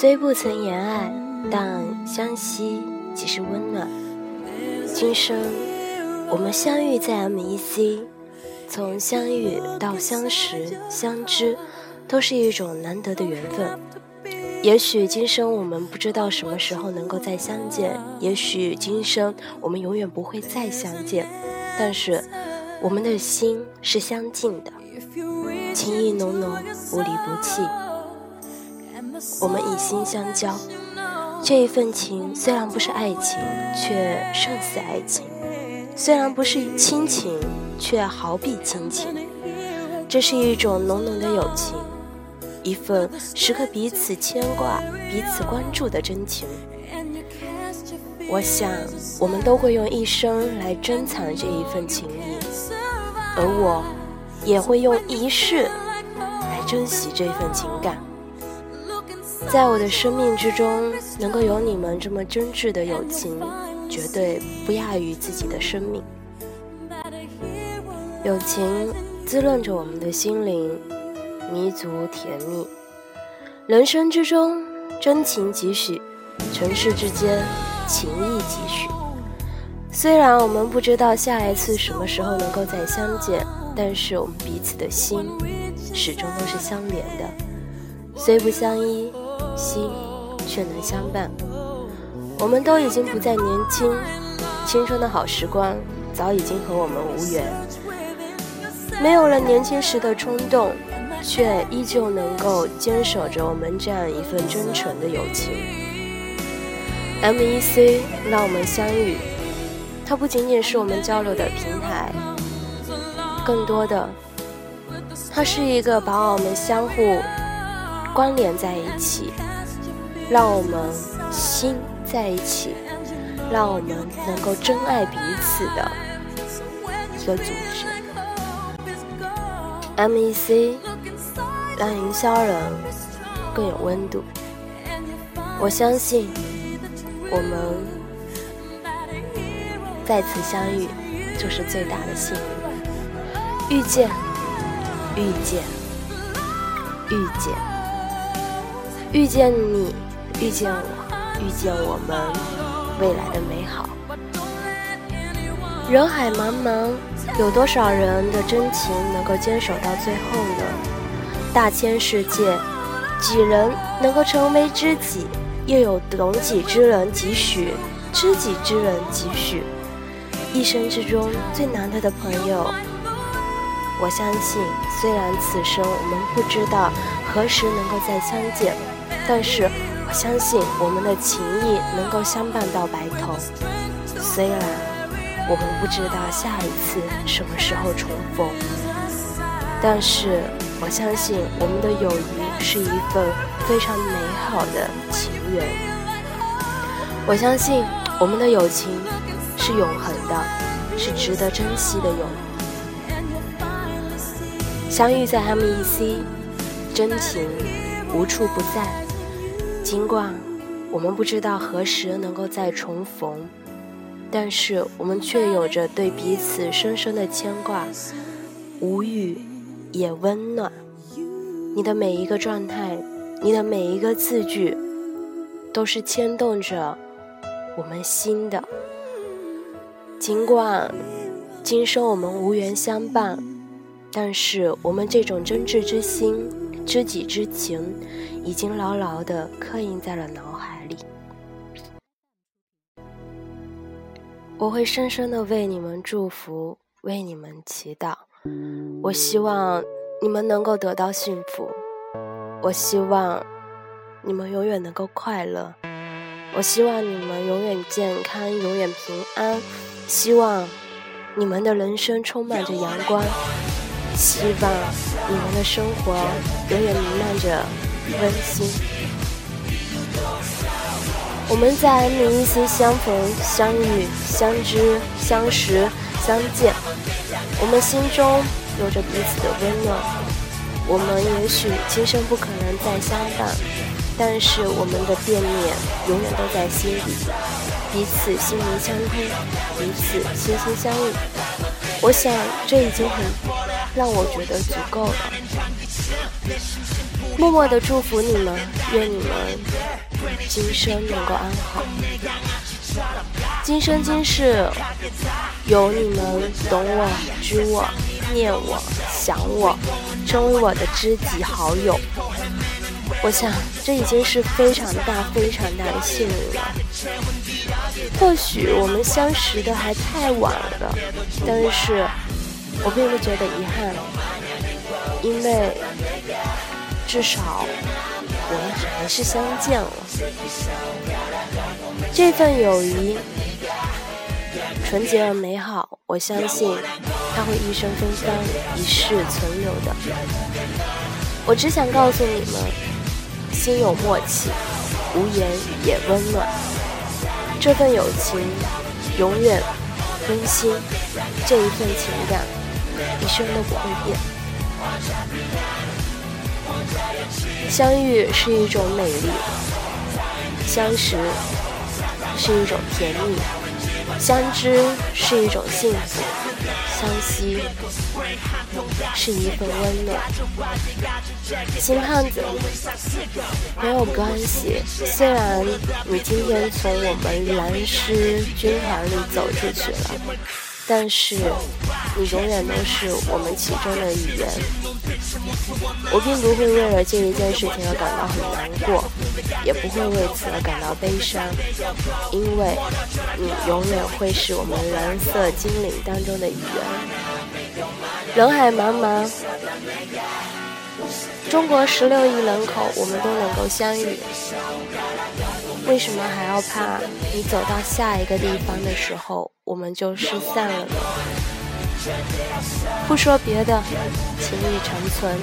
虽不曾言爱，但相惜即是温暖。今生我们相遇在 M.E.C，从相遇到相识、相知，都是一种难得的缘分。也许今生我们不知道什么时候能够再相见，也许今生我们永远不会再相见，但是我们的心是相近的，情意浓浓，不离不弃。我们以心相交，这一份情虽然不是爱情，却胜似爱情；虽然不是亲情，却好比亲情。这是一种浓浓的友情。一份时刻彼此牵挂、彼此关注的真情。我想，我们都会用一生来珍藏这一份情谊，而我也会用一世来珍惜这份情感。在我的生命之中，能够有你们这么真挚的友情，绝对不亚于自己的生命。友情滋润着我们的心灵。弥足甜蜜，人生之中真情几许，尘世之间情谊几许。虽然我们不知道下一次什么时候能够再相见，但是我们彼此的心始终都是相连的。虽不相依，心却能相伴。我们都已经不再年轻，青春的好时光早已经和我们无缘，没有了年轻时的冲动。却依旧能够坚守着我们这样一份真诚的友情。M.E.C. 让我们相遇，它不仅仅是我们交流的平台，更多的，它是一个把我们相互关联在一起，让我们心在一起，让我们能够真爱彼此的一个组织。M.E.C. 让营销人更有温度。我相信，我们再次相遇就是最大的幸运。遇见，遇见，遇见，遇见你，遇见我，遇见我们未来的美好。人海茫茫，有多少人的真情能够坚守到最后呢？大千世界，几人能够成为知己？又有懂己之人几许？知己之人几许？一生之中最难得的朋友，我相信，虽然此生我们不知道何时能够再相见，但是我相信我们的情谊能够相伴到白头。虽然我们不知道下一次什么时候重逢，但是。我相信我们的友谊是一份非常美好的情缘。我相信我们的友情是永恒的，是值得珍惜的友谊。相遇在 M.E.C，真情无处不在。尽管我们不知道何时能够再重逢，但是我们却有着对彼此深深的牵挂，无语。也温暖，你的每一个状态，你的每一个字句，都是牵动着我们心的。尽管今生我们无缘相伴，但是我们这种真挚之心、知己之情，已经牢牢的刻印在了脑海里。我会深深的为你们祝福，为你们祈祷。我希望你们能够得到幸福，我希望你们永远能够快乐，我希望你们永远健康，永远平安，希望你们的人生充满着阳光，希望你们的生活永远弥漫着温馨。我们在每一次相逢、相遇、相知、相识、相见。我们心中有着彼此的温暖，我们也许今生不可能再相伴，但是我们的惦念永远都在心底，彼此心灵相通，彼此心心相印。我想这已经很让我觉得足够了。默默的祝福你们，愿你们今生能够安好。今生今世，有你们懂我、知我、念我、想我，成为我的知己好友。我想，这已经是非常大、非常大的幸运了。或许我们相识的还太晚了，但是我并不觉得遗憾，因为至少我们还是相见了。这份友谊纯洁而美好，我相信它会一生芬芳，一世存留的。我只想告诉你们。心有默契，无言也温暖。这份友情永远温馨，这一份情感一生都不会变。相遇是一种美丽，相识是一种甜蜜，相知是一种幸福，相惜是一份温暖。新胖子，没有关系。虽然你今天从我们蓝狮军团里走出去了，但是你永远都是我们其中的一员。我并不会为了这一件事情而感到很难过，也不会为此而感到悲伤，因为你永远会是我们蓝色精灵当中的一员。人海茫茫。中国十六亿人口，我们都能够相遇，为什么还要怕你走到下一个地方的时候，我们就失散了呢？不说别的，情谊长存，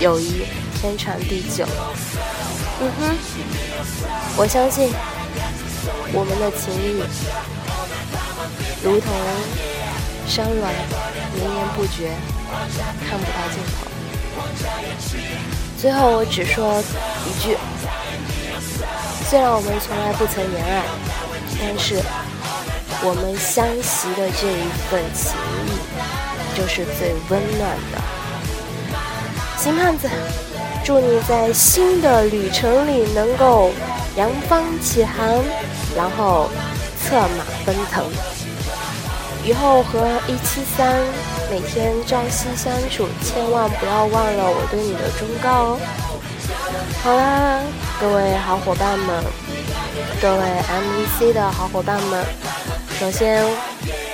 友谊天长地久。嗯哼，我相信我们的情谊如同山峦，绵延不绝，看不到尽头。最后，我只说一句：虽然我们从来不曾言爱，但是我们相惜的这一份情谊，就是最温暖的。新胖子，祝你在新的旅程里能够扬帆起航，然后策马奔腾。以后和一七三每天朝夕相处，千万不要忘了我对你的忠告哦。好啦，各位好伙伴们，各位 MEC 的好伙伴们，首先，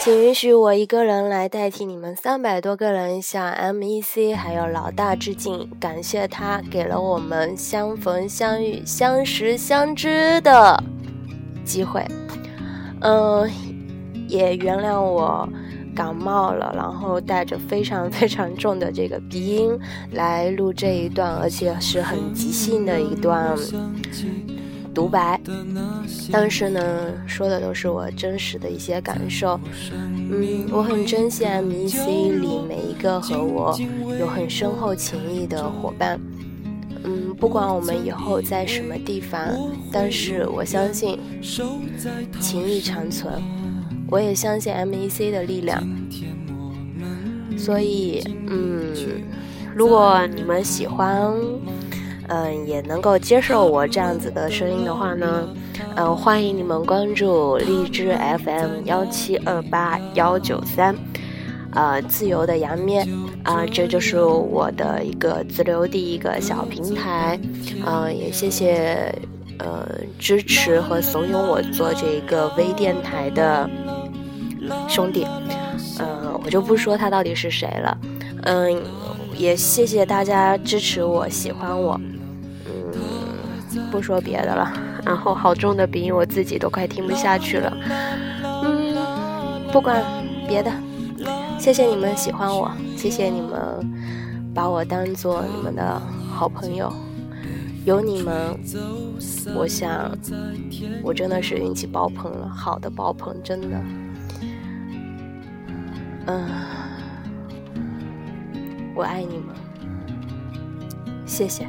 请允许我一个人来代替你们三百多个人向 MEC 还有老大致敬，感谢他给了我们相逢相遇、相识相知的机会。嗯。也原谅我感冒了，然后带着非常非常重的这个鼻音来录这一段，而且是很即兴的一段独白。但是呢，说的都是我真实的一些感受。嗯，我很珍惜 MEC 里每一个和我有很深厚情谊的伙伴。嗯，不管我们以后在什么地方，但是我相信情谊长存。我也相信 MEC 的力量，所以，嗯，如果你们喜欢，嗯，也能够接受我这样子的声音的话呢，嗯，欢迎你们关注荔枝 FM 幺七二八幺九三，呃，自由的羊咩，啊，这就是我的一个自留地一个小平台，啊，也谢谢，呃，支持和怂恿我做这个微电台的。兄弟，嗯，我就不说他到底是谁了，嗯，也谢谢大家支持我、喜欢我，嗯，不说别的了。然后好重的鼻音，我自己都快听不下去了。嗯，不管别的，谢谢你们喜欢我，谢谢你们把我当做你们的好朋友，有你们，我想我真的是运气爆棚了，好的爆棚，真的。嗯，我爱你们，谢谢。